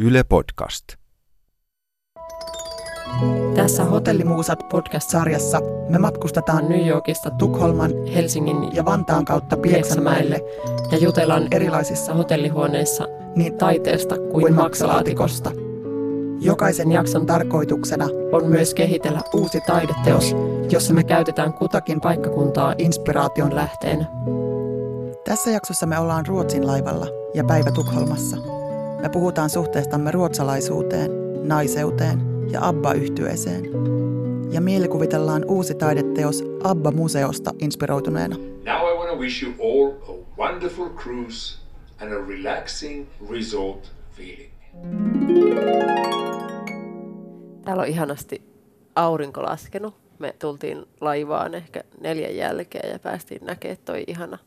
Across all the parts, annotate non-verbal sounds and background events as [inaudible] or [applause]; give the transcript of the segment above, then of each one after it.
Yle Podcast. Tässä Hotellimuusat podcast-sarjassa me matkustetaan New Yorkista Tukholman, Helsingin ja Vantaan kautta Pieksämäelle ja jutellaan erilaisissa hotellihuoneissa niin taiteesta kuin maksalaatikosta. Jokaisen jakson tarkoituksena on myös kehitellä uusi taideteos, jossa me käytetään kutakin paikkakuntaa inspiraation lähteenä. Tässä jaksossa me ollaan Ruotsin laivalla ja päivä Tukholmassa. Me puhutaan suhteestamme ruotsalaisuuteen, naiseuteen ja ABBA-yhtyeeseen. Ja mielikuvitellaan uusi taideteos ABBA-museosta inspiroituneena. Now I want to wish you all a wonderful cruise and a relaxing resort feeling. Täällä on ihanasti aurinko laskenut. Me tultiin laivaan ehkä neljän jälkeen ja päästiin näkemään toi ihana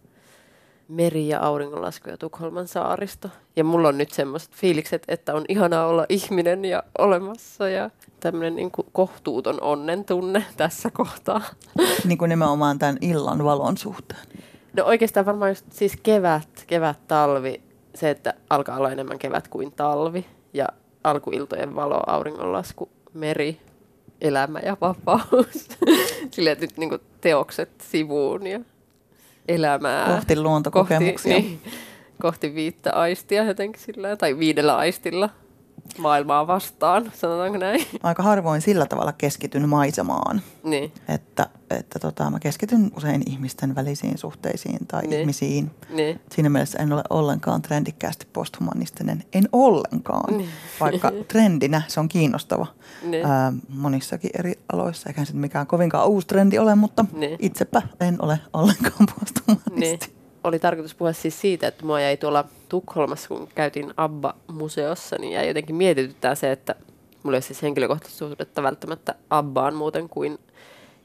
meri- ja auringonlasku ja Tukholman saaristo. Ja mulla on nyt semmoiset fiilikset, että on ihanaa olla ihminen ja olemassa ja tämmöinen niin kohtuuton onnen tunne tässä kohtaa. [laughs] Niin kuin nimenomaan tämän illan valon suhteen. No oikeastaan varmaan just siis kevät, kevät, talvi, se, että alkaa olla enemmän kevät kuin talvi ja alkuiltojen valo, auringonlasku, meri, elämä ja vapaus. [laughs] Silleen, että nyt niin teokset sivuun ja elämää. Kohti luontokokemuksia. Kohti, niin, kohti viittä aistia jotenkin sillä tai viidellä aistilla maailmaa vastaan, sanotaanko näin? Aika harvoin sillä tavalla keskityn maisemaan, niin. että, että tota, mä keskityn usein ihmisten välisiin suhteisiin tai Niin. ihmisiin. Niin. Siinä mielessä en ole ollenkaan trendikkäästi posthumanistinen. En ollenkaan, Niin. vaikka [laughs] trendinä se on kiinnostava Niin. ää, monissakin eri aloissa. Eikä se mikään kovinkaan uusi trendi ole, mutta Niin. itsepä en ole ollenkaan [laughs] posthumanisti. Niin. Oli tarkoitus puhua siis siitä, että mua jäi tuolla Tukholmassa, kun käytiin ABBA-museossa, niin jäi jotenkin mietityttää se, että mulla ei ole siis henkilökohtaista suhdetta välttämättä ABBAan muuten kuin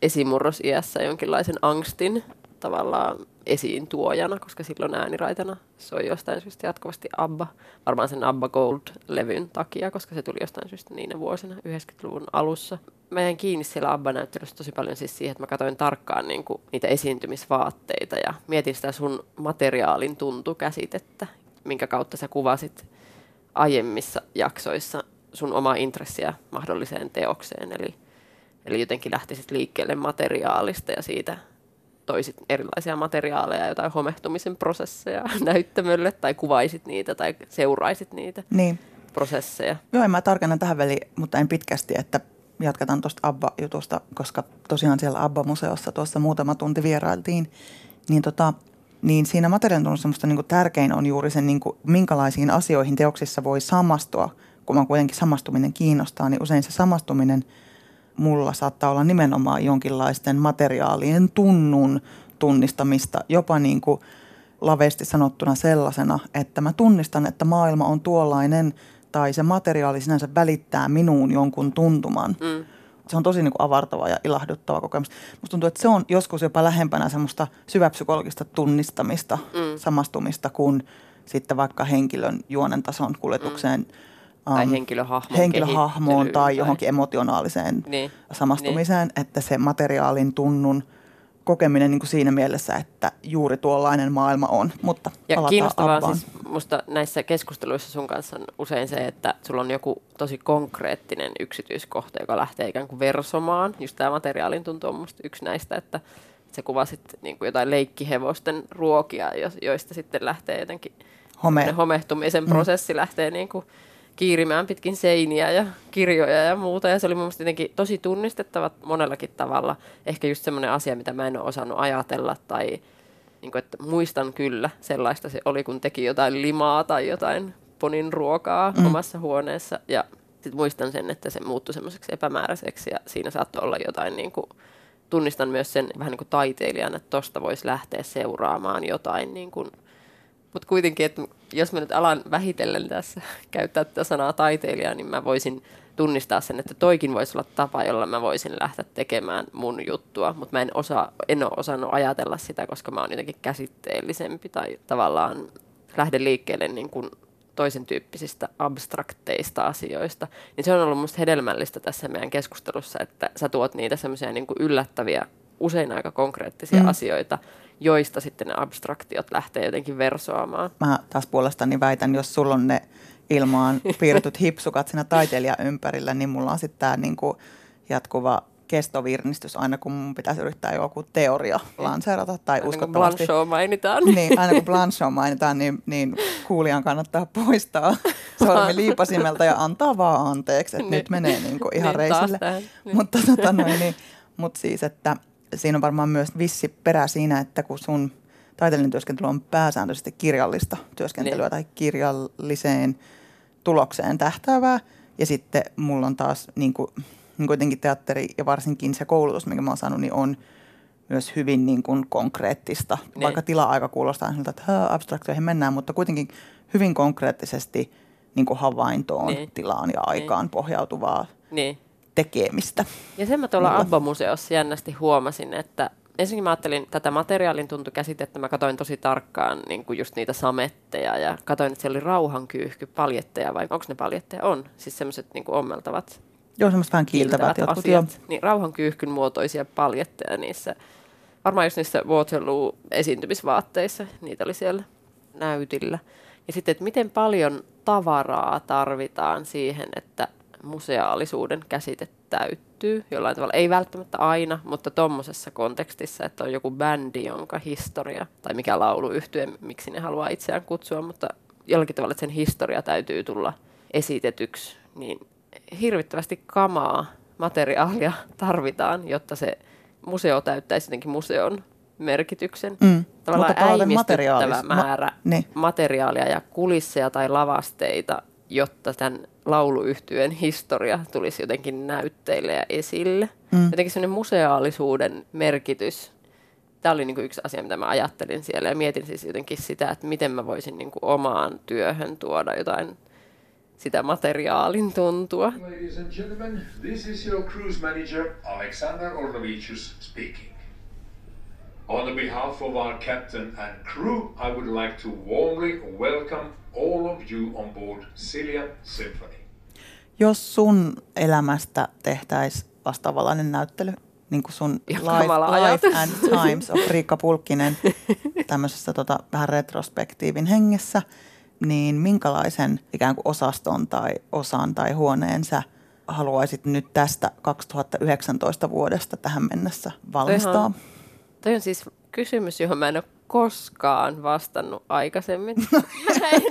esimurrosiässä jonkinlaisen angstin tavallaan esiin tuojana, koska silloin ääniraitana soi jostain syystä jatkuvasti ABBA. Varmaan sen ABBA Gold-levyn takia, koska se tuli jostain syystä niinä vuosina 90-luvun alussa. Mä jäin kiinni siellä ABBA-näyttelyssä tosi paljon siis siihen, että mä katsoin tarkkaan niin kuin niitä esiintymisvaatteita ja mietin sitä sun materiaalin tuntukäsitettä, minkä kautta sä kuvasit aiemmissa jaksoissa sun omaa intressiä mahdolliseen teokseen. Eli, eli jotenkin lähtisit liikkeelle materiaalista ja siitä toisit erilaisia materiaaleja, jotain homehtumisen prosesseja [laughs] näyttämölle tai kuvaisit niitä tai seuraisit niitä Niin. prosesseja. Joo, en mä tarkennan tähän väliin, mutta en pitkästi, että jatketaan tuosta ABBA-jutusta, koska tosiaan siellä ABBA-museossa tuossa muutama tunti vierailtiin, niin, tota, niin siinä materiaalin niin tärkein on juuri se, niin kuin, minkälaisiin asioihin teoksissa voi samastua, kun mä kuitenkin samastuminen kiinnostaa, niin usein se samastuminen mulla saattaa olla nimenomaan jonkinlaisten materiaalien tunnun tunnistamista, jopa niin kuin laveasti sanottuna sellaisena, että mä tunnistan, että maailma on tuollainen tai se materiaali sinänsä välittää minuun jonkun tuntuman. Mm. Se on tosi niin kuin avartava ja ilahduttava kokemus. Musta tuntuu, että se on joskus jopa lähempänä semmoista syväpsykologista tunnistamista, Mm. samastumista kuin sitten vaikka henkilön juonen tason kuljetukseen. Tai henkilöhahmon henkilöhahmoon tai johonkin emotionaaliseen Niin. samastumiseen, että se materiaalin tunnun kokeminen niin kuin siinä mielessä, että juuri tuollainen maailma on. Mutta Ja kiinnostavaa Abbaan. siis musta näissä keskusteluissa sun kanssa on usein se, että sulla on joku tosi konkreettinen yksityiskohta, joka lähtee ikään kuin versomaan. Just tämä materiaalin tuntu on musta yksi näistä, että sä kuvasit niin kuin jotain leikkihevosten ruokia, joista sitten lähtee jotenkin Home. homehtumisen Mm. prosessi lähtee niin kuin kiirimään pitkin seiniä ja kirjoja ja muuta. Ja se oli mun mielestä jotenkin tosi tunnistettava monellakin tavalla. Ehkä just semmoinen asia, mitä mä en ole osannut ajatella tai niin kuin, että muistan kyllä sellaista se oli, kun teki jotain limaa tai jotain ponin ruokaa Mm. omassa huoneessa. Ja sitten muistan sen, että se muuttui semmoiseksi epämääräiseksi ja siinä saattoi olla jotain niin kuin, tunnistan myös sen vähän niin kuin taiteilijana, että tosta voisi lähteä seuraamaan jotain niin kuin, mutta kuitenkin, että jos mä nyt alan vähitellen tässä [laughs] käyttää tätä sanaa taiteilija, niin mä voisin tunnistaa sen, että toikin voisi olla tapa, jolla mä voisin lähteä tekemään mun juttua, mutta mä en, osaa, en ole osannut ajatella sitä, koska mä oon jotenkin käsitteellisempi tai tavallaan lähden liikkeelle niin kuin toisen tyyppisistä abstrakteista asioista, niin se on ollut musta hedelmällistä tässä meidän keskustelussa, että sä tuot niitä semmoisia niin kuin yllättäviä, usein aika konkreettisia mm. asioita, joista sitten ne abstraktiot lähtee jotenkin versoamaan. Mä taas puolestani väitän, jos sulla on ne ilmaan [laughs] piirretyt hipsukat siinä taiteilijan ympärillä, niin mulla on sitten tämä niinku jatkuva kestovirnistys aina, kun mun pitäisi yrittää joku teoria lanseerata tai aina uskottavasti. Kun mainitaan. Niin, aina kun [laughs] Blanchot mainitaan, niin, niin kuulijan kannattaa poistaa [laughs] sormi liipasimelta ja antaa vaan anteeksi, että Niin. nyt menee niin kuin ihan Niin, reisille. Niin. Mutta tota noin, niin, mut siis, että siinä on varmaan myös vissi perä siinä, että kun sun taiteellinen työskentely on pääsääntöisesti kirjallista työskentelyä Niin. tai kirjalliseen tulokseen tähtäävää. Ja sitten mulla on taas niin kuin, niin kuitenkin teatteri ja varsinkin se koulutus, minkä mä oon saanut, niin on myös hyvin niin kuin konkreettista. Niin. Vaikka tila-aika kuulostaa siltä, että "Hää, abstraktioihin mennään, mutta kuitenkin hyvin konkreettisesti niin kuin havaintoon, Niin. tilaan ja aikaan pohjautuvaa niin. Tekemistä. Ja sen mä tuolla. Abba-museossa jännästi huomasin, että ensinnäkin mä ajattelin tätä materiaalin tuntukäsitettä, mä katsoin tosi tarkkaan niin kuin just niitä sametteja ja katsoin, että siellä oli rauhankyyhky, paljetteja vai onko ne paljetteja? On, siis semmoiset niin ommeltavat Joo, semmoista vähän kiiltävät kiiltävät jotkut. Joo. asiat. Niin rauhankyyhkyn muotoisia paljetteja niissä, varmaan just niissä Waterloo-esiintymisvaatteissa, niitä oli siellä näytillä. Ja sitten, että miten paljon tavaraa tarvitaan siihen, että museaalisuuden käsite täyttyy jollain tavalla. Ei välttämättä aina, mutta tuommoisessa kontekstissa, että on joku bändi, jonka historia, tai mikä lauluyhtye, miksi ne haluaa itseään kutsua, mutta jollakin tavalla, että sen historia täytyy tulla esitetyksi, niin hirvittävästi kamaa, materiaalia [laughs] tarvitaan, jotta se museo täyttäisi jotenkin museon merkityksen. Mm. Tavallaan äimistyttävä materiaalis- ma- määrä niin. materiaalia ja kulisseja tai lavasteita, jotta tämän lauluyhtyeen historia tulisi jotenkin näytteille ja esille. Mm. Jotenkin sellainen museaalisuuden merkitys. Tämä oli niin kuin yksi asia, mitä mä ajattelin siellä ja mietin siis jotenkin sitä, että miten mä voisin niin kuin omaan työhön tuoda jotain sitä materiaalin tuntua. Ladies and gentlemen, this is your cruise manager Alexander Orlovicius speaking. On behalf of our captain and crew, I would like to warmly welcome all of you on board Celia Symphony. Jos sun elämästä tehtäisiin vastaavanlainen näyttely, niin kuin sun Life, Life and Times of Riikka Pulkkinen [laughs] tämmöisessä tota, vähän retrospektiivin hengessä, niin minkälaisen ikään kuin osaston tai osan tai huoneen sä haluaisit nyt tästä 2019 vuodesta tähän mennessä valmistaa? Toihan- Toi on siis kysymys, johon mä en ole koskaan vastannut aikaisemmin. [laughs] Mä en,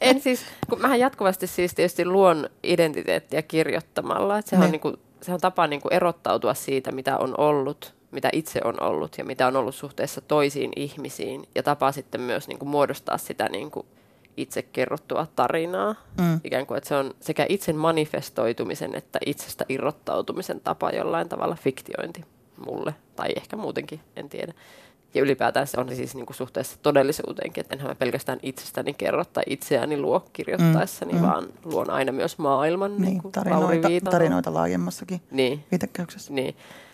en siis, kun mähän jatkuvasti siis tietysti luon identiteettiä kirjoittamalla. Että sehän on, Niin. niinku, se on tapa niinku erottautua siitä, mitä on ollut, mitä itse on ollut ja mitä on ollut suhteessa toisiin ihmisiin. Ja tapa sitten myös niinku muodostaa sitä niinku itse kerrottua tarinaa. Mm. Ikään kuin, että se on sekä itsen manifestoitumisen että itsestä irrottautumisen tapa jollain tavalla fiktiointi mulle, tai ehkä muutenkin, en tiedä. Ja ylipäätään se on siis niin kuin suhteessa todellisuuteenkin, että enhän mä pelkästään itsestäni kerro tai itseäni luo kirjoittaessani, Mm, mm, mm. vaan luon aina myös maailman, niin, Niin, kuin tarinoita, tarinoita laajemmassakin Niin, viitekehyksessä. niin.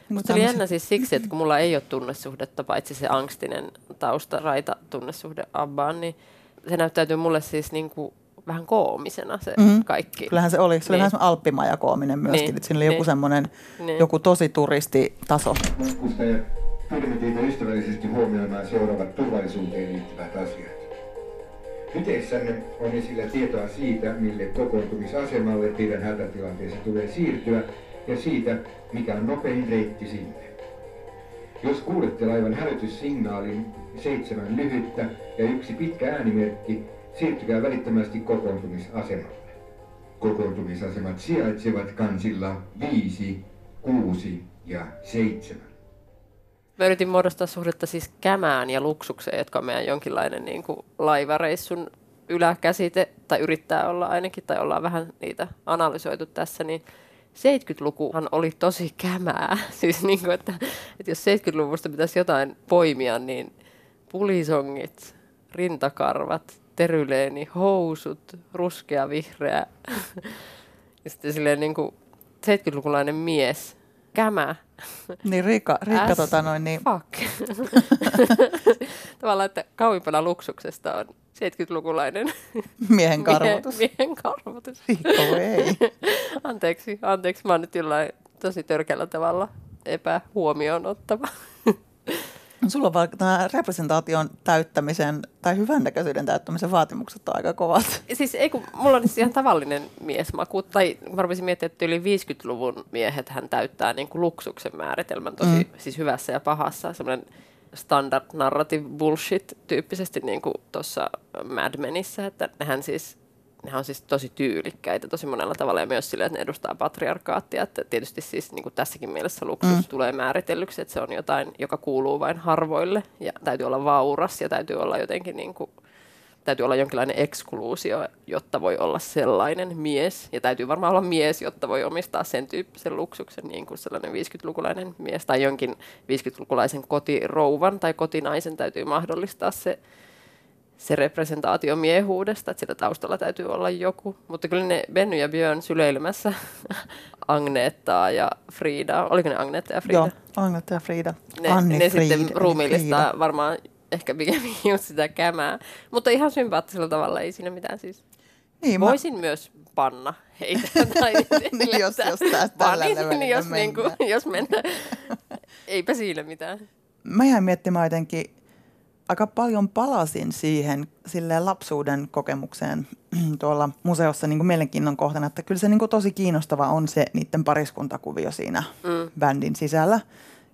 Niin Musta oli jännä siis siksi, että [laughs] kun mulla ei ole tunnesuhdetta, paitsi se angstinen taustaraita tunnesuhde Abbaan, niin se näyttäytyy mulle siis niin kuin vähän koomisena se Mhm. kaikki. Kyllähän se oli. Se oli Niin. vähän semmoinen alppimajakoominen myöskin. Niin, Että siinä oli joku niin. semmoinen, Niin. joku tosi turistitaso. Matkustajat, pyydämme teitä ystävällisesti huomioimaan seuraavat turvallisuuteen liittyvät asiat. Hyteissänne on esillä tietoa siitä, mille kokoontumisasemalle teidän hätätilanteessa tulee siirtyä ja siitä, mikä on nopein reitti sinne. Jos kuulette laivan hälytyssignaalin seitsemän lyhyttä ja yksi pitkä äänimerkki, siirtykää välittömästi kokoontumisasemalle. Kokoontumisasemat sijaitsevat kansilla 5, 6 ja 7. Mä yritin muodostaa suhdetta siis kämään ja luksukseen, jotka on meidän jonkinlainen niin kuin laivareissun yläkäsite, tai yrittää olla ainakin, tai ollaan vähän niitä analysoitu tässä, niin 70-lukuhan oli tosi kämää. [laughs] Siis niin kuin, että, että jos 70-luvusta pitäisi jotain poimia, niin pulisongit, rintakarvat, teryleeni, housut, ruskea, vihreä. [laughs] Ja sitten silleen niin kuin 70-lukulainen mies, kämä, Niin Riikka, Riikka tota noin, niin, Fuck. [laughs] Tavallaan, että kauimpana luksuksesta on 70-lukulainen miehen karvotus. Miehen, miehen karvotus. Riikka, ei. [laughs] Anteeksi, anteeksi, mä oon nyt jollain tosi törkeällä tavalla epähuomioon ottava. Sulla on vaikka tämä representaation täyttämisen tai hyvännäköisyyden täyttämisen vaatimukset on aika kovat. Siis ei kun, mulla on siis ihan tavallinen miesmaku, tai mä rupesin miettimään, että yli 50-luvun miehet hän täyttää niin kuin luksuksen määritelmän tosi mm. siis hyvässä ja pahassa. Semmoinen standard narrative bullshit tyyppisesti niin kuin tuossa Mad Menissä, että nehän siis nehän on siis tosi tyylikkäitä tosi monella tavalla ja myös sillä, että ne edustaa patriarkaattia. Että tietysti siis niin kuin tässäkin mielessä luksus mm. tulee määritellyksi, että se on jotain, joka kuuluu vain harvoille ja täytyy olla vauras ja täytyy olla jotenkin niin kuin, täytyy olla jonkinlainen ekskluusio, jotta voi olla sellainen mies. Ja täytyy varmaan olla mies, jotta voi omistaa sen tyyppisen luksuksen, niin kuin sellainen 50-lukulainen mies tai jonkin 50-lukulaisen kotirouvan tai kotinaisen täytyy mahdollistaa se se representaatio miehuudesta, että sillä taustalla täytyy olla joku. Mutta kyllä ne Benny ja Björn syleilymässä [laughs] Agneettaa ja Frida, oliko ne Agneetta ja Frida? Joo, Agneta ja Frida. Ne, Anni ne Fried, sitten ruumiillistaa Frida. varmaan ehkä pikemmin just sitä kämää. Mutta ihan sympaattisella tavalla, ei siinä mitään siis. Niin, mä, Voisin myös panna heitä. [laughs] tai Niin, jos- jos tällä levelillä niin jos, niin kuin, jos mennään. Eipä siinä mitään. mä jäin miettimään jotenkin, aika paljon palasin siihen silleen lapsuuden kokemukseen [clears throat] tuolla museossa niin kuin mielenkiinnon kohtana, että kyllä se niin kuin tosi kiinnostava on se niiden pariskuntakuvio siinä mm. bändin sisällä.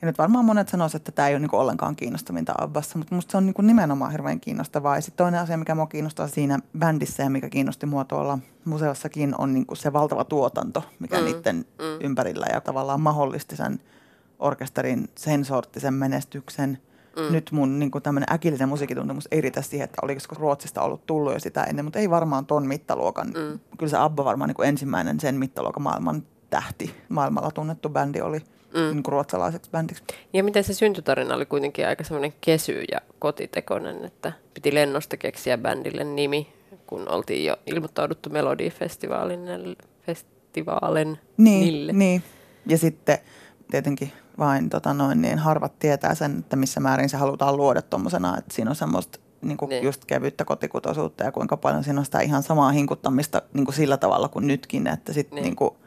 Ja nyt varmaan monet sanoisivat, että tämä ei ole niin kuin ollenkaan kiinnostavinta Abbassa, mutta musta se on niin kuin nimenomaan hirveän kiinnostavaa. Ja sitten toinen asia, mikä mua kiinnostaa siinä bändissä ja mikä kiinnosti mua tuolla museossakin, on niin kuin se valtava tuotanto, mikä mm. niiden mm. ympärillä ja tavallaan mahdollisti sen orkesterin sen sorttisen menestyksen. Mm. Nyt mun niin tämmöinen äkillinen musiikituntemus ei riitä siihen, että oliko Ruotsista ollut tullut jo sitä ennen, mutta ei varmaan ton mittaluokan. Mm. Kyllä se Abba varmaan niin ensimmäinen sen mittaluokan maailman tähti. Maailmalla tunnettu bändi oli mm. niin ruotsalaiseksi bändiksi. Ja miten se syntytarina oli kuitenkin aika semmoinen kesy ja kotitekoinen, että piti lennosta keksiä bändille nimi, kun oltiin jo ilmoittauduttu Melodifestivaalin festivaalen Niin, nille. niin. Ja sitten tietenkin vain tota noin, niin harvat tietää sen, että missä määrin se halutaan luoda tuommoisena, että siinä on semmoista niin kuin Niin. just kevyttä kotikutoisuutta ja kuinka paljon siinä on sitä ihan samaa hinkuttamista niin kuin sillä tavalla kuin nytkin, että sitten Niin. niin. niin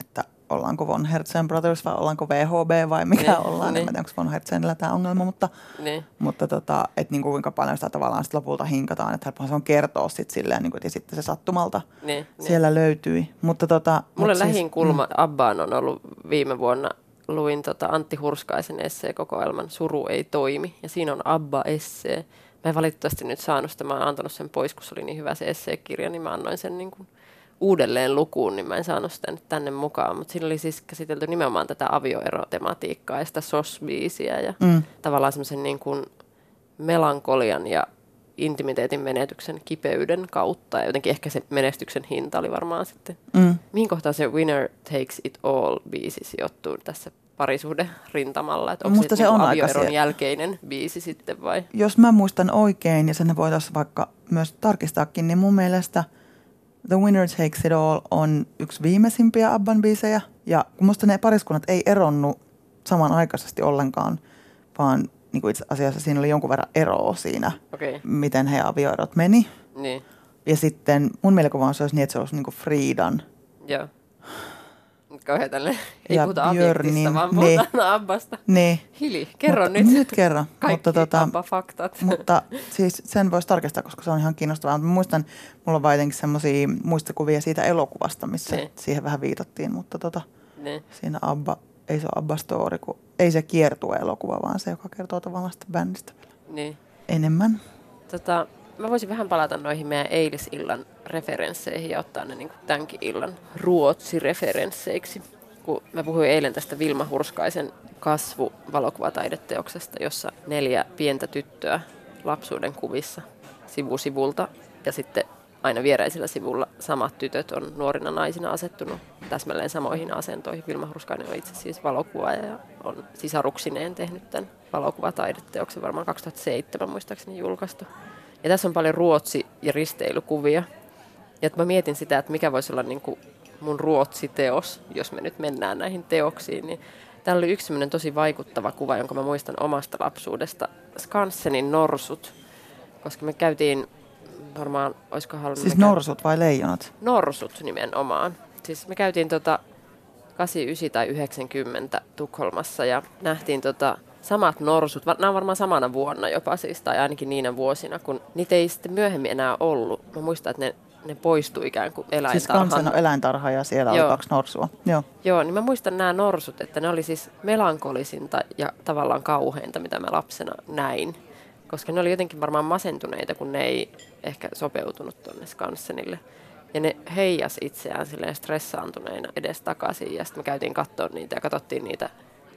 että ollaanko Von Hertzen Brothers vai ollaanko VHB vai mikä Niin, ollaan, niin. en tiedä, onko Von Hertzenillä tämä ongelma, mutta, Niin. mutta tota, että niin kuin kuinka paljon sitä tavallaan sit lopulta hinkataan, että helppohan se on kertoa sit silleen, niin kuin, että sitten se sattumalta Niin, niin. siellä löytyi, mutta tota, Mulle mut lähin kulma Abbaan on ollut viime vuonna, luin tota Antti Hurskaisen esseekokoelman Suru ei toimi, ja siinä on Abba-essee. Mä en valitettavasti nyt saanut sitä, mä oon antanut sen pois, kun se oli niin hyvä se esseekirja, niin mä annoin sen niin kuin uudelleen lukuun, niin mä en saanut sitä nyt tänne mukaan. Mutta siinä oli siis käsitelty nimenomaan tätä avioerotematiikkaa ja sitä sos-biisiä ja mm. tavallaan semmoisen niin kuin melankolian ja intimiteetin menetyksen kipeyden kautta. Ja jotenkin ehkä se menestyksen hinta oli varmaan sitten. Mm. Mihin kohtaan se Winner Takes It All biisi sijoittuu tässä parisuhde rintamalla? Että onko Musta se niinku on aika avioeron siellä. jälkeinen biisi sitten vai? jos mä muistan oikein, ja sen voitaisiin vaikka myös tarkistaakin, niin mun mielestä The Winner Takes It All on yksi viimeisimpiä Abban biisejä. Ja kun musta ne pariskunnat ei eronnut samanaikaisesti ollenkaan, vaan niin kuin itse asiassa siinä oli jonkun verran eroa siinä, okay. miten he avioerot meni. niin, Ja sitten mun mielikuva on se olisi niin, että se olisi niin kuin Friidan. joo. Kauhean tälle, ei Ja puhuta Björnin, vaan puhutaan Abbasta. Niin. Hili, kerro mutta, nyt. Nyt kerran. Kaikki mutta tota, Abba-faktat. Mutta siis sen voisi tarkistaa, koska se on ihan kiinnostavaa. Mä muistan, mulla on vaan jotenkin semmoisia muistikuvia siitä elokuvasta, missä Niin. siihen vähän viitattiin. Mutta tota, niin. siinä Abba, ei se ole Abba Story, kun ei se kiertue elokuva, vaan se, joka kertoo tavallaan sitä bändistä vielä niin. enemmän. Tota, mä voisin vähän palata noihin meidän eilisillan referensseihin ja ottaa ne niin kuin tämänkin illan ruotsi-referensseiksi. Kun mä puhuin eilen tästä Vilma Hurskaisen kasvu-valokuvataideteoksesta, jossa neljä pientä tyttöä lapsuuden kuvissa sivu sivulta ja sitten aina viereisellä sivulla samat tytöt on nuorina naisina asettunut täsmälleen samoihin asentoihin. Vilma Hurskainen on itse siis valokuvaaja ja on sisaruksineen tehnyt tämän valokuvataideteoksen varmaan 2007 muistaakseni julkaistu. Ja tässä on paljon ruotsi- ja risteilykuvia. Ja että mä mietin sitä, että mikä voisi olla niin kuin mun ruotsiteos, jos me nyt mennään näihin teoksiin. Niin täällä oli yksi tosi vaikuttava kuva, jonka mä muistan omasta lapsuudesta. Skansenin norsut, koska me käytiin varmaan, olisikohan... Siis käy- norsut vai leijonat? Norsut nimenomaan. Siis me käytiin tota 89 tai 90 Tukholmassa ja nähtiin tota samat norsut, nämä on varmaan samana vuonna jopa siis, tai ainakin niinä vuosina, kun niitä ei sitten myöhemmin enää ollut. Mä muistan, että ne, ne poistui ikään kuin eläintarhaan. Siis kansan eläintarha ja siellä Joo. oli kaksi norsua. Joo. Joo, niin mä muistan nämä norsut, että ne oli siis melankolisinta ja tavallaan kauheinta, mitä mä lapsena näin. Koska ne oli jotenkin varmaan masentuneita, kun ne ei ehkä sopeutunut tuonne Skansenille. Ja ne heijas itseään silleen stressaantuneina edes takaisin. Ja sitten me käytiin katsoa niitä ja katsottiin niitä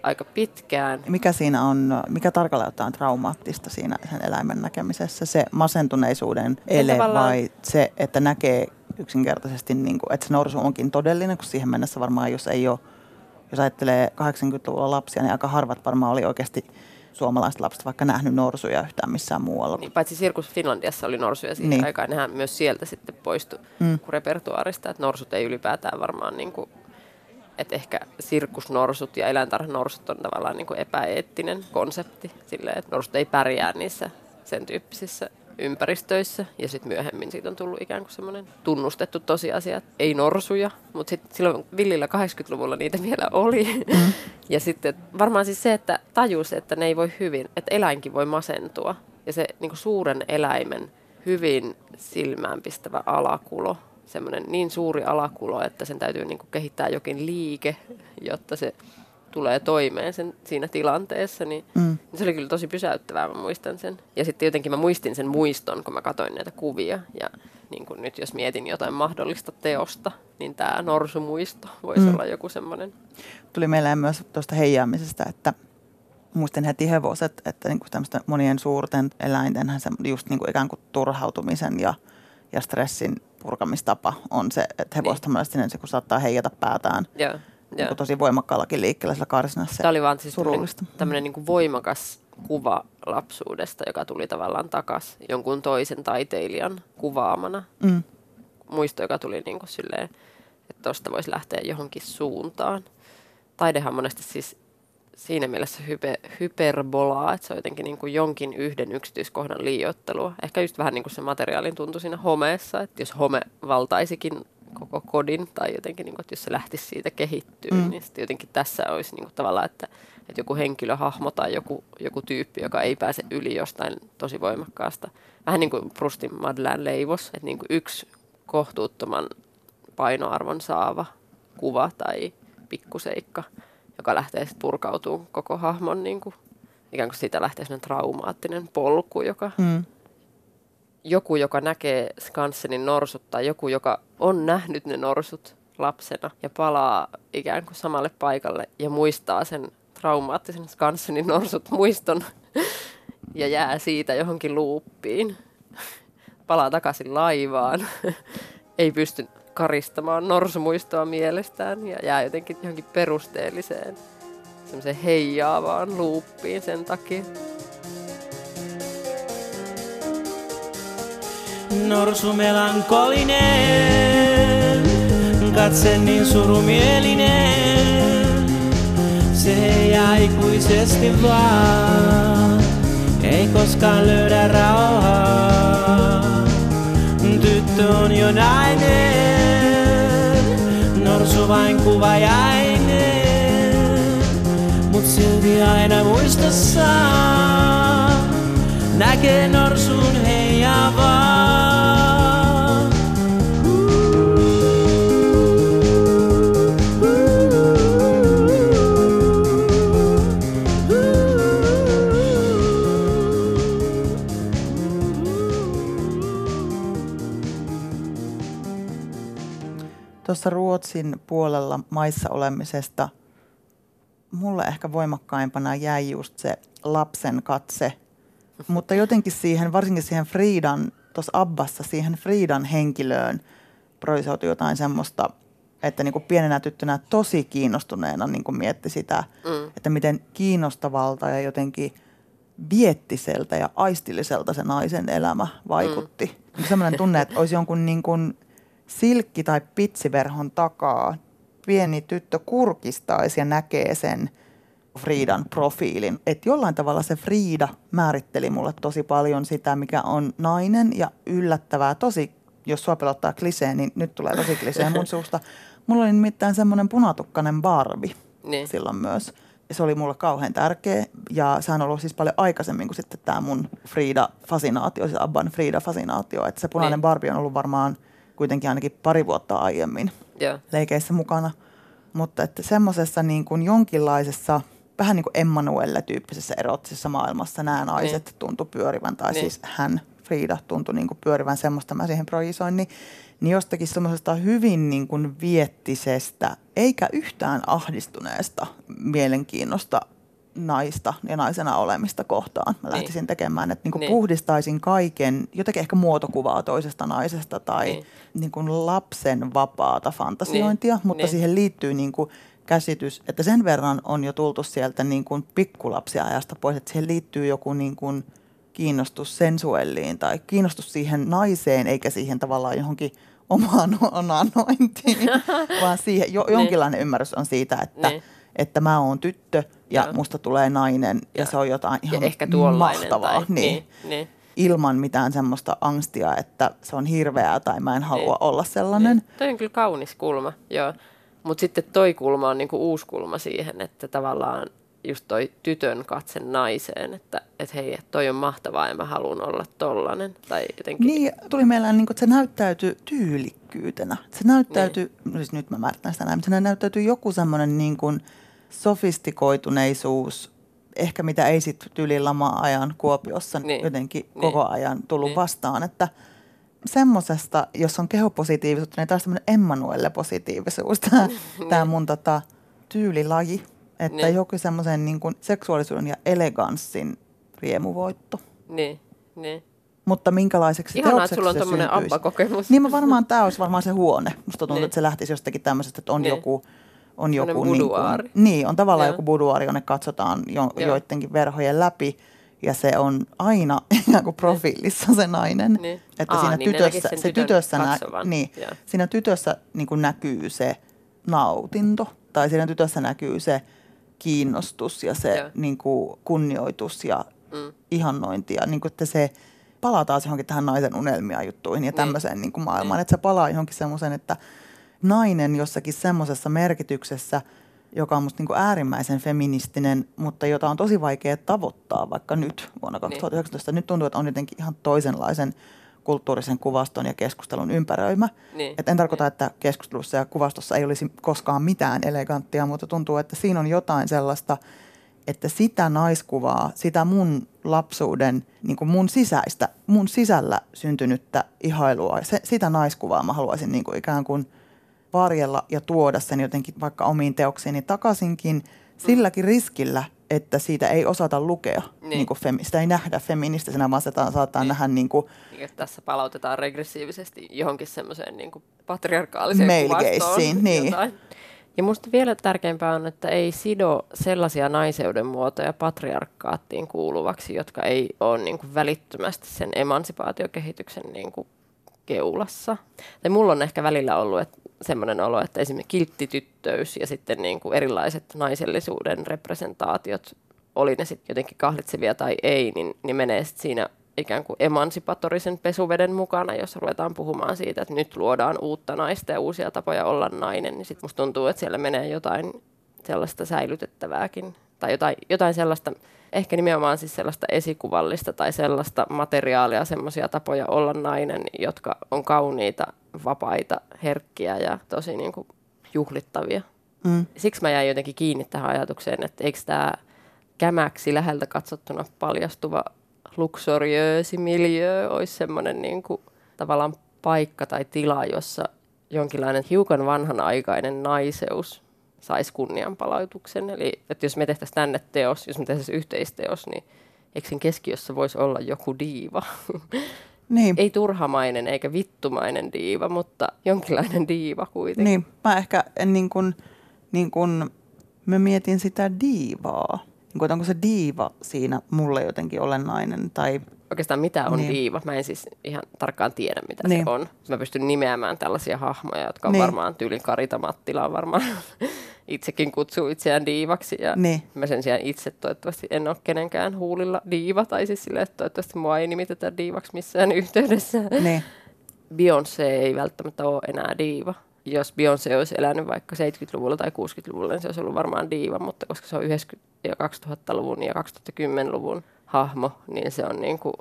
aika pitkään. Mikä siinä on, mikä tarkalleen ottaen traumaattista siinä sen eläimen näkemisessä? Se masentuneisuuden ele tavallaan- vai se, että näkee yksinkertaisesti, niin kuin, että se norsu onkin todellinen, kun siihen mennessä varmaan, jos ei ole, jos ajattelee 80-luvulla lapsia, niin aika harvat varmaan oli oikeasti suomalaiset lapset vaikka nähnyt norsuja yhtään missään muualla. Niin, paitsi Sirkus Finlandiassa oli norsuja siihen Niin. aikaan, nehän myös sieltä sitten poistui mm. repertuaarista, että norsut ei ylipäätään varmaan niin kuin, että ehkä sirkusnorsut ja eläintarhanorsut on tavallaan niin kuin epäeettinen konsepti, silleen, että norsut ei pärjää niissä sen tyyppisissä ympäristöissä ja sitten myöhemmin siitä on tullut ikään kuin semmoinen tunnustettu tosiasia, että ei norsuja, mutta sitten silloin villillä 80-luvulla niitä vielä oli. Mm. [laughs] ja sitten varmaan siis se, että tajus, että ne ei voi hyvin, että eläinkin voi masentua ja se niin kuin suuren eläimen hyvin silmäänpistävä alakulo, semmoinen niin suuri alakulo, että sen täytyy niin kuin kehittää jokin liike, jotta se tulee toimeen sen, siinä tilanteessa, niin Mm. se oli kyllä tosi pysäyttävää, mä muistan sen. Ja sitten jotenkin mä muistin sen muiston, kun mä katsoin näitä kuvia. Ja niin kuin nyt jos mietin jotain mahdollista teosta, niin tämä norsumuisto voisi Mm. olla joku semmoinen. Tuli mieleen myös tuosta heijaamisesta, että muistin heti hevoset, että niin tämmöisten monien suurten eläintenhän se just niin kuin ikään kuin turhautumisen ja, ja stressin purkamistapa on se, että hevosta monesti ne, se kun saattaa heijata päätään Joo, niin joo. kuin tosi voimakkaallakin liikkeellä sillä karsinassa. Tämä oli vaan siis surullista. tämmöinen niin kuin voimakas kuva lapsuudesta, joka tuli tavallaan takas jonkun toisen taiteilijan kuvaamana. Mm. Muisto, joka tuli niin kuin silleen, että tuosta voisi lähteä johonkin suuntaan. Taidehan on monesti siis siinä mielessä hype, hyperbolaa, että se on jotenkin niin kuin jonkin yhden yksityiskohdan liioittelua. Ehkä just vähän niin kuin se materiaalin tuntui siinä homeessa, että jos home valtaisikin koko kodin tai jotenkin, niin kuin, että jos se lähtisi siitä kehittyä, mm. niin sitten jotenkin tässä olisi niin kuin tavallaan, että, että joku henkilöhahmo tai joku, joku tyyppi, joka ei pääse yli jostain tosi voimakkaasta. Vähän niin kuin Prustin Madeleine leivos, että niin kuin yksi kohtuuttoman painoarvon saava kuva tai pikkuseikka, joka lähtee sitten purkautumaan koko hahmon, niin kuin, ikään kuin siitä lähtee sellainen traumaattinen polku, joka Mm. joku, joka näkee Skansenin norsut tai joku, joka on nähnyt ne norsut lapsena ja palaa ikään kuin samalle paikalle ja muistaa sen traumaattisen Skansenin norsut muiston [laughs] ja jää siitä johonkin luuppiin. Palaa takaisin laivaan. [laughs] Ei pysty karistamaan norsumuistoa mielestään ja jää jotenkin johonkin perusteelliseen semmoiseen heijaavaan luuppiin sen takia. Norsu melankolinen, katse niin surumielinen. Se ei ikuisesti vaan, ei koskaan löydä rauhaa. Tyttö on jo nainen, vain kuvajainen. Mut silti aina muistossa näkee norsun heijaavaa. Tuossa Ruotsin puolella maissa olemisesta mulle ehkä voimakkaimpana jäi just se lapsen katse. Mutta jotenkin siihen, varsinkin siihen Friidan, tuossa Abbassa, siihen Friidan henkilöön projisoitui jotain semmoista, että niin kuin pienenä tyttönä tosi kiinnostuneena niin kuin mietti sitä, Mm. että miten kiinnostavalta ja jotenkin viettiseltä ja aistilliselta se naisen elämä vaikutti. Mm. Sellainen tunne, että olisi jonkun niin kuin silkki- tai pitsiverhon takaa pieni tyttö kurkistaisi ja näkee sen Friidan profiilin. Että jollain tavalla se Friida määritteli mulle tosi paljon sitä, mikä on nainen ja yllättävää. Tosi, jos sua pelottaa klisee, niin nyt tulee tosi klisee mun [laughs] suusta. Mulla oli nimittäin semmoinen punatukkainen Barbie Niin. silloin myös se oli mulle kauhean tärkeä ja sehän on ollut siis paljon aikaisemmin kuin sitten tämä mun Frida-fasinaatio, siis Abban Frida-fasinaatio. Että se punainen Niin. Barbie on ollut varmaan kuitenkin ainakin pari vuotta aiemmin Joo. leikeissä mukana. Mutta että semmoisessa niin kuin jonkinlaisessa, vähän niin kuin Emmanuelle-tyyppisessä erottisessa maailmassa nämä naiset niin. tuntui pyörivän, tai Niin. niin. siis hän, Frida, tuntui niin kuin pyörivän semmoista, mä siihen projisoin, niin, niin jostakin semmoisesta hyvin niin kuin viettisestä, eikä yhtään ahdistuneesta mielenkiinnosta naista ja naisena olemista kohtaan. Mä Niin. lähtisin tekemään, että niin kuin Niin. puhdistaisin kaiken, jotenkin ehkä muotokuvaa toisesta naisesta tai Niin. niin. Niin kuin lapsen vapaata fantasiointia, Niin. mutta Niin. siihen liittyy niin kuin käsitys, että sen verran on jo tultu sieltä niin kuin pikkulapsiajasta pois, että siihen liittyy joku niin kuin kiinnostus sensuelliin tai kiinnostus siihen naiseen eikä siihen tavallaan johonkin omaan [laughs] onanointiin, [laughs] vaan siihen jo, jonkinlainen ymmärrys on siitä, että, Niin. Että mä oon tyttö ja Joo. musta tulee nainen ja, Joo. se on jotain Ja ihan ehkä tuollainen. mahtavaa. Tai, niin. niin. niin. Ilman mitään semmoista angstia, että se on hirveää tai mä en halua Niin. olla sellainen. Niin. Toi on kyllä kaunis kulma, joo. Mutta sitten toi kulma on niinku uusi kulma siihen, että tavallaan just toi tytön katse naiseen, että et hei, et toi on mahtavaa ja mä haluan olla tollanen. Tai jotenkin, Niin, tuli mieleen, niin kuin, että se näyttäytyy tyylikkyytenä. Se näyttäytyy, niin. siis nyt mä määritän sitä näin, mutta se näyttäytyy joku semmoinen niin kuin sofistikoituneisuus, ehkä mitä ei sitten tyyliin lama-ajan Kuopiossa Niin. niin. jotenkin Niin. niin. koko ajan tullut Niin. niin. vastaan, että semmoisesta, jos on kehopositiivisuutta, niin taas tämmöinen Emmanuelle-positiivisuus, tämä, [laughs] tämä mun tota, tyylilaji, että Niin. niin. joku semmoisen niin kuin seksuaalisuuden ja eleganssin riemuvoitto. niin, niin. Mutta minkälaiseksi Ihanaa, että teokseksi sulla on tämmöinen abba-kokemus. Niin mä varmaan tämä olisi varmaan se huone. Musta tuntuu, Niin. että se lähtisi jostakin tämmöisestä, että on Niin. joku... On joku niin, kuin, niin, on tavallaan Joo. joku buduaari, jonne katsotaan jo, joidenkin verhojen läpi. Ja se on aina [laughs] ikään kuin profiilissa se nainen. Niin. Että Aa, siinä niin tytössä, se tytössä, nä, niin, siinä tytössä niin kuin näkyy se nautinto. Tai siinä tytössä näkyy se kiinnostus ja se Joo. niin kuin kunnioitus ja Mm. ihannointi. Ja niin kuin, että se palaa taas johonkin tähän naisen unelmia juttuihin ja tämmöiseen niin kuin maailmaan. Että se palaa johonkin semmoisen, että nainen jossakin semmoisessa merkityksessä, joka on musta niin kuin äärimmäisen feministinen, mutta jota on tosi vaikea tavoittaa vaikka nyt vuonna 2019. Nyt tuntuu, että on jotenkin ihan toisenlaisen kulttuurisen kuvaston ja keskustelun ympäröimä. Niin, Et en tarkoita, että keskustelussa ja kuvastossa ei olisi koskaan mitään eleganttia, mutta tuntuu, että siinä on jotain sellaista, että sitä naiskuvaa, sitä mun lapsuuden, niin kuin mun sisäistä, mun sisällä syntynyttä ihailua, se, sitä naiskuvaa mä haluaisin niin kuin ikään kuin varjella ja tuoda sen jotenkin vaikka omiin teoksiini takaisinkin silläkin riskillä, että siitä ei osata lukea, Niin. niin. Niin femi, sitä ei nähdä feministisenä, vaan sitä saattaa Niin. niin. nähdä niin kuin Niin, että tässä palautetaan regressiivisesti johonkin semmoiseen niin patriarkaaliseen kuvastoon niin. jotain. Ja musta vielä tärkeämpää on, että ei sido sellaisia naiseuden muotoja patriarkaattiin kuuluvaksi, jotka ei ole niin kuin välittömästi sen emansipaatiokehityksen niin kuin keulassa. Tai mulla on ehkä välillä ollut että semmoinen olo, että esimerkiksi kilttityttöys ja sitten niin kuin erilaiset naisellisuuden representaatiot, oli ne sitten jotenkin kahlitsevia tai ei, niin, niin menee sit siinä ikään kuin emansipatorisen pesuveden mukana, jos ruvetaan puhumaan siitä, että nyt luodaan uutta naista ja uusia tapoja olla nainen, niin sitten musta tuntuu, että siellä menee jotain sellaista säilytettävääkin tai jotain, jotain sellaista, ehkä nimenomaan siis sellaista esikuvallista tai sellaista materiaalia, semmoisia tapoja olla nainen, jotka on kauniita, vapaita, herkkiä ja tosi niin kuin juhlittavia. Mm. Siksi mä jäin jotenkin kiinni tähän ajatukseen, että eikö tämä kämäksi läheltä katsottuna paljastuva luksoriöösi miljö olisi semmoinen niin kuin, tavallaan paikka tai tila, jossa jonkinlainen hiukan vanhanaikainen naiseus saisi kunnianpalautuksen. Eli että jos me tehtäisiin tänne teos, jos me tehtäisiin yhteisteos, niin eikö sen keskiössä voisi olla joku diiva? Niin. [laughs] Ei turhamainen eikä vittumainen diiva, mutta jonkinlainen diiva kuitenkin. Niin, mä ehkä en niin kuin, niin kuin, mä mietin sitä diivaa. Niin että onko se diiva siinä mulle jotenkin olennainen tai Oikeastaan mitä on Niin. diiva? Mä en siis ihan tarkkaan tiedä, mitä Niin. se on. Mä pystyn nimeämään tällaisia hahmoja, jotka on Niin. varmaan tyylin Karita Mattila on varmaan [laughs] itsekin kutsuu itseään diivaksi. Ja Niin. mä sen sijaan itse toivottavasti en ole kenenkään huulilla diiva. Tai siis silleen, että toivottavasti mua ei nimitetä diivaksi missään [laughs] yhteydessä. niin. Beyoncé ei välttämättä ole enää diiva. jos Beyoncé olisi elänyt vaikka 70-luvulla tai 60-luvulla, niin se olisi ollut varmaan diiva, mutta koska se on 90- ja 2000-luvun ja 2010-luvun hahmo, niin se on, niin kuin,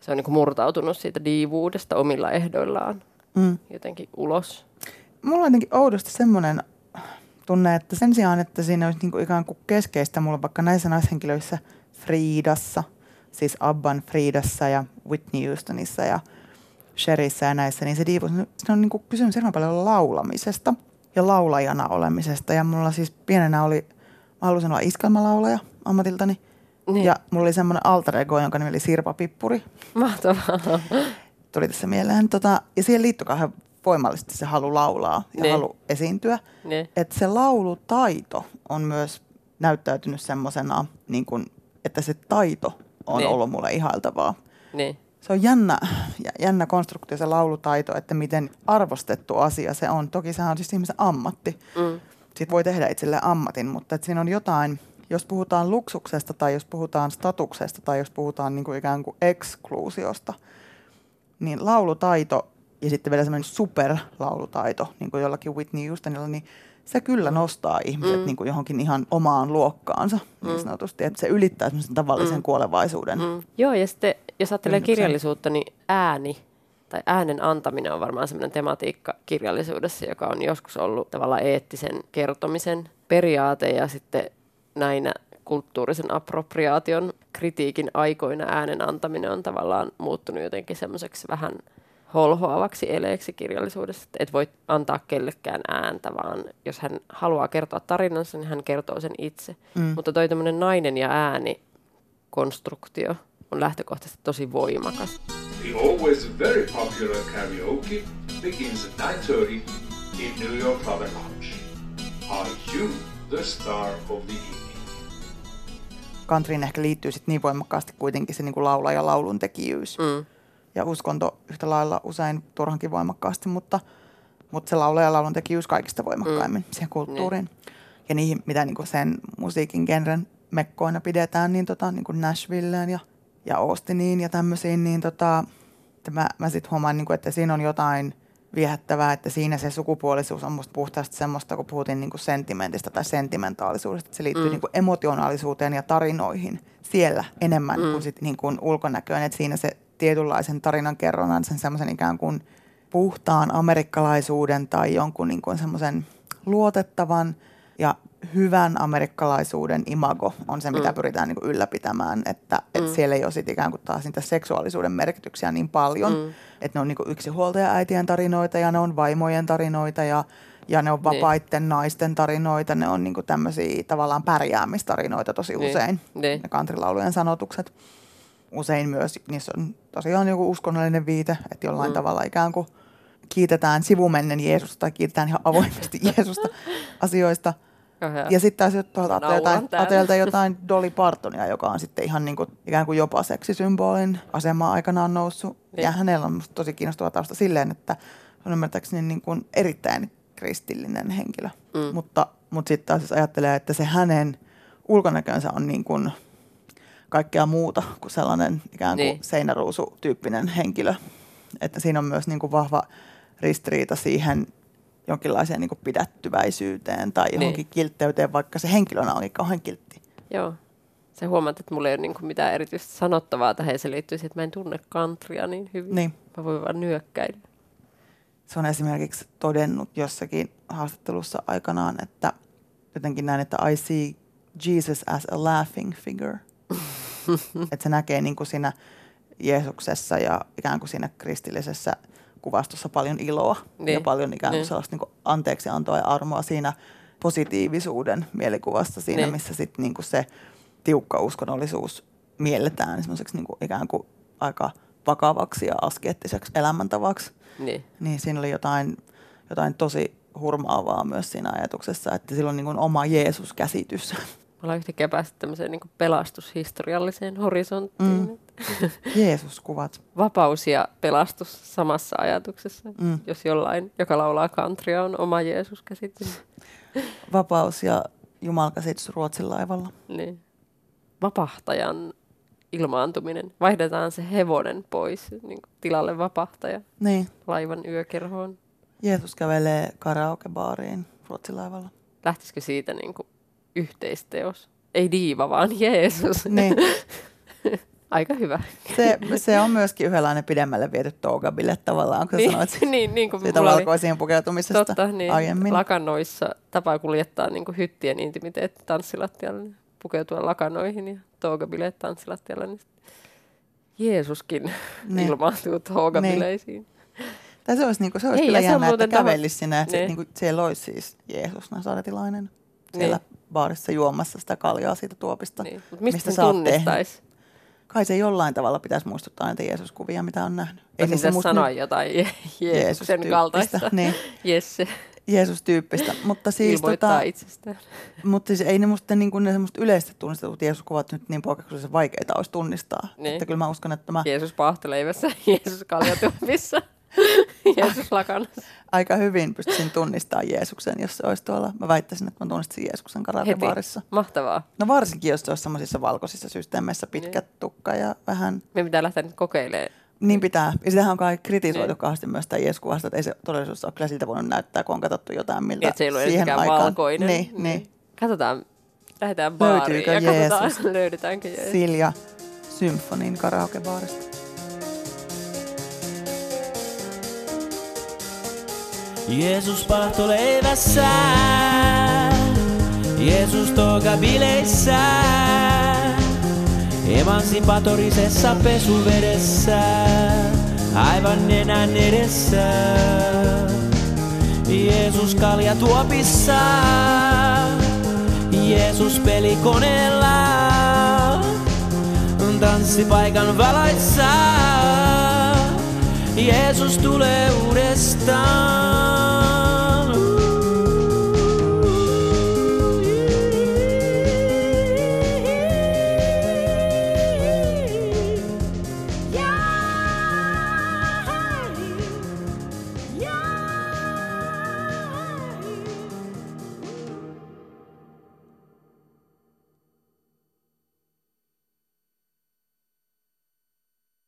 se on niin kuin murtautunut siitä diivuudesta omilla ehdoillaan Mm. jotenkin ulos. Mulla on jotenkin oudosti semmoinen tunne, että sen sijaan, että siinä olisi niinku ikään kuin keskeistä mulla vaikka näissä naishenkilöissä Friidassa, siis Abban Friidassa ja Whitney Houstonissa ja Sherissä ja näissä, niin se diivu, se on niinku kysymys hirveän paljon laulamisesta ja laulajana olemisesta. Ja mulla siis pienenä oli, mä halusin olla iskelmälaulaja ammatiltani. Niin. Ja mulla oli semmoinen alter ego, jonka nimi oli Sirpa Pippuri Mahtavaa. tuli tässä mieleen. Tota, ja siihen liittyi kauhean voimallisesti se halu laulaa ja Niin. halu esiintyä. niin. Että se laulutaito on myös näyttäytynyt semmoisena, niin kun, että se taito on Niin. ollut mulle ihailtavaa. niin. Se on jännä, jä- jännä konstruktio se laulutaito, että miten arvostettu asia se on. Toki sehän on siis ihmisen ammatti. Mm. Siitä voi tehdä itselleen ammatin, mutta että siinä on jotain, jos puhutaan luksuksesta tai jos puhutaan statuksesta tai jos puhutaan niin kuin ikään kuin ekskluusiosta, niin laulutaito ja sitten vielä semmoinen superlaulutaito, niin kuin jollakin Whitney Houstonilla, niin se kyllä nostaa ihmiset Mm. niin kuin johonkin ihan omaan luokkaansa niin sanotusti. Että se ylittää semmoisen tavallisen Mm. kuolevaisuuden. Mm. Joo, ja sitten jos ajattelee kirjallisuutta, niin ääni tai äänen antaminen on varmaan sellainen tematiikka kirjallisuudessa, joka on joskus ollut tavallaan eettisen kertomisen periaate ja sitten näinä kulttuurisen appropriaation kritiikin aikoina äänen antaminen on tavallaan muuttunut jotenkin semmoiseksi vähän holhoavaksi eleeksi kirjallisuudessa, että et voi antaa kellekään ääntä, vaan jos hän haluaa kertoa tarinansa, niin hän kertoo sen itse. Mm. Mutta toi tämmöinen nainen ja ääni konstruktio on lähtökohtaisesti tosi voimakas. The always very popular karaoke begins at 9.30 in New York. Are you the star of the evening? Countryin ehkä liittyy sit niin voimakkaasti kuitenkin se niin kuin laula ja laulun tekijyys. Mm. ja uskonto yhtä lailla usein turhankin voimakkaasti, mutta, mutta se laulaja ja laulun tekijyys kaikista voimakkaimmin mm. siihen kulttuuriin. Ja niihin, mitä niin kuin sen musiikin genren mekkoina pidetään, niin, tota, niin kuin Nashvilleen ja, ja Austiniin ja tämmöisiin, niin tota, että mä, mä sitten huomaan, niin kuin, että siinä on jotain viehättävää, että siinä se sukupuolisuus on musta puhtaasti semmoista, kun puhuttiin niin kuin sentimentistä tai sentimentaalisuudesta, että se liittyy Mm. mm. niin kuin emotionaalisuuteen ja tarinoihin siellä enemmän Mm. kuin sit niin kuin ulkonäköön, että siinä se tietynlaisen tarinan kerronnan, sen semmoisen ikään kuin puhtaan amerikkalaisuuden tai jonkun niin kuin semmoisen luotettavan ja hyvän amerikkalaisuuden imago on se, mitä Mm. pyritään niin kuin ylläpitämään, että, Mm. että siellä ei ole sit ikään kuin taas niitä seksuaalisuuden merkityksiä niin paljon, Mm. että ne on niin kuin yksinhuoltaja-äitien tarinoita ja ne on vaimojen tarinoita ja, ja ne on Niin. vapaitten naisten tarinoita, ne on niin kuin tämmöisiä tavallaan pärjäämistarinoita tosi Niin. usein, Niin. ne kantrilaulujen sanotukset. Usein myös niissä on tosiaan joku uskonnollinen viite, että jollain Mm. mm. tavalla ikään kuin kiitetään sivumennen Jeesusta tai kiitetään ihan avoimesti [laughs] Jeesusta asioista. Ja sitten taas tuolta Naulan jotain, Dolly Partonia, joka on sitten ihan niin kuin, ikään kuin jopa seksisymbolin asemaa aikanaan noussut. Niin. Ja hänellä on tosi kiinnostava tausta silleen, että on ymmärtääkseni niin kuin erittäin kristillinen henkilö. Mm. Mutta, mutta sitten taas jos ajattelee, että se hänen ulkonäkönsä on niin kuin kaikkea muuta kuin sellainen ikään kuin niin. seinäruusu-tyyppinen henkilö. Että siinä on myös niin kuin vahva ristiriita siihen jonkinlaiseen niin pidättyväisyyteen tai johonkin Niin. niin. kiltteyteen, vaikka se henkilönä onkin kauhean kiltti. Joo. Se huomaat, että mulla ei ole niin mitään erityistä sanottavaa tähän. Se liittyy siihen, että mä en tunne countrya niin hyvin. Niin. Mä voin vaan nyökkäillä. Se on esimerkiksi todennut jossakin haastattelussa aikanaan, että jotenkin näin, että I see Jesus as a laughing figure. [laughs] että se näkee niin kuin siinä Jeesuksessa ja ikään kuin siinä kristillisessä kuvastossa paljon iloa Niin. ja paljon ikään kuin Niin. sellaista niin kuin anteeksiantoa ja armoa siinä positiivisuuden mielikuvasta siinä, Niin. missä sitten niin kuin se tiukka uskonnollisuus mielletään semmoiseksi niin kuin ikään kuin aika vakavaksi ja askeettiseksi elämäntavaksi Niin. niin siinä oli jotain, jotain tosi hurmaavaa myös siinä ajatuksessa, että sillä on niin kuin oma Jeesus-käsitys. [laughs] Me ollaan yhtäkkiä päästy tämmöiseen niin pelastushistorialliseen horisonttiin. Mm. [laughs] Jeesus-kuvat. Vapaus ja pelastus samassa ajatuksessa. Mm. Jos jollain, joka laulaa countrya, on oma Jeesus-käsitys. [laughs] Vapaus ja jumalkäsitys Ruotsin laivalla. Niin. Vapahtajan ilmaantuminen. Vaihdetaan se hevonen pois niin tilalle vapahtaja Niin, laivan yökerhoon. Jeesus kävelee karaokebaariin Ruotsilaivalla. Lähtisikö siitä niin kuin yhteisteos? Ei diiva, vaan Jeesus. Niin. [laughs] Aika hyvä. Se, se on myöskin yhdenlainen pidemmälle viety tougabille tavallaan, kun niin, sanoit [laughs] niin, niin kuin siitä valkoisiin pukeutumisesta Totta, niin. aiemmin. Lakannoissa tapaa kuljettaa niin kuin hyttien intimiteetti tanssilattialle, niin pukeutua lakanoihin ja toogabileet tanssilattialle. Niin Jeesuskin Niin. ilmaantuu toogabileisiin. Tai se olisi, niinku, se olisi Ei, kyllä jännä, että kävelisi sinne, että Niin. niinku, siellä olisi siis Jeesus Nasaretilainen siellä baarissa juomassa sitä kaljaa siitä tuopista, Niin. Mut mistä, mistä sä oot tehnyt. tunnistaisi? Kai se jollain tavalla pitäisi muistuttaa näitä Jeesuskuvia, mitä on nähnyt. Ei siis musta sanoa jotain Je- Jeesuksen kaltaista. Niin, [laughs] Jesse Jeesus-tyyppistä. Mutta [laughs] siis, tota, itsestään. [laughs] mutta siis ei ne musta niin kuin ne semmoista yleisesti tunnistetut Jeesuskuvat nyt niin poikkeuksellisen vaikeita olisi tunnistaa. Niin. Että kyllä mä uskon, että tämä Jeesus paahtoleivässä, Jeesus kaljatuopissa, [laughs] Jeesus lakanassa. aika hyvin pystyisin tunnistamaan Jeesuksen, jos se olisi tuolla. Mä väittäisin, että mä tunnistin Jeesuksen Heti. karaokebaarissa. Mahtavaa. No varsinkin, jos se olisi semmoisissa valkoisissa systeemeissä pitkä Niin. tukka ja vähän... Me pitää lähteä nyt kokeilemaan. Niin pitää. Ja sitähän on kai kritisoitu Niin. kauheasti myös sitä Jeesus-kuvasta, että ei se todellisuudessa ole kyllä siltä voinut näyttää, kun on katsottu jotain, miltä Niin, että se ei ollut siihen aikaan. valkoinen. Niin, niin. Katsotaan, lähdetään baariin Löytyykö ja katsotaan, Jeesus? [laughs] löydetäänkö Jeesus. Silja Symfonin karaokebaarista. Jeesus pahtoleivässä, Jeesus togabileissä, emansipatorisessa pesuvedessä, aivan nenän edessä. Jeesus kaljatuopissa, Jeesus pelikoneella, tanssipaikan valoissa. Jeesus tulee uudestaan.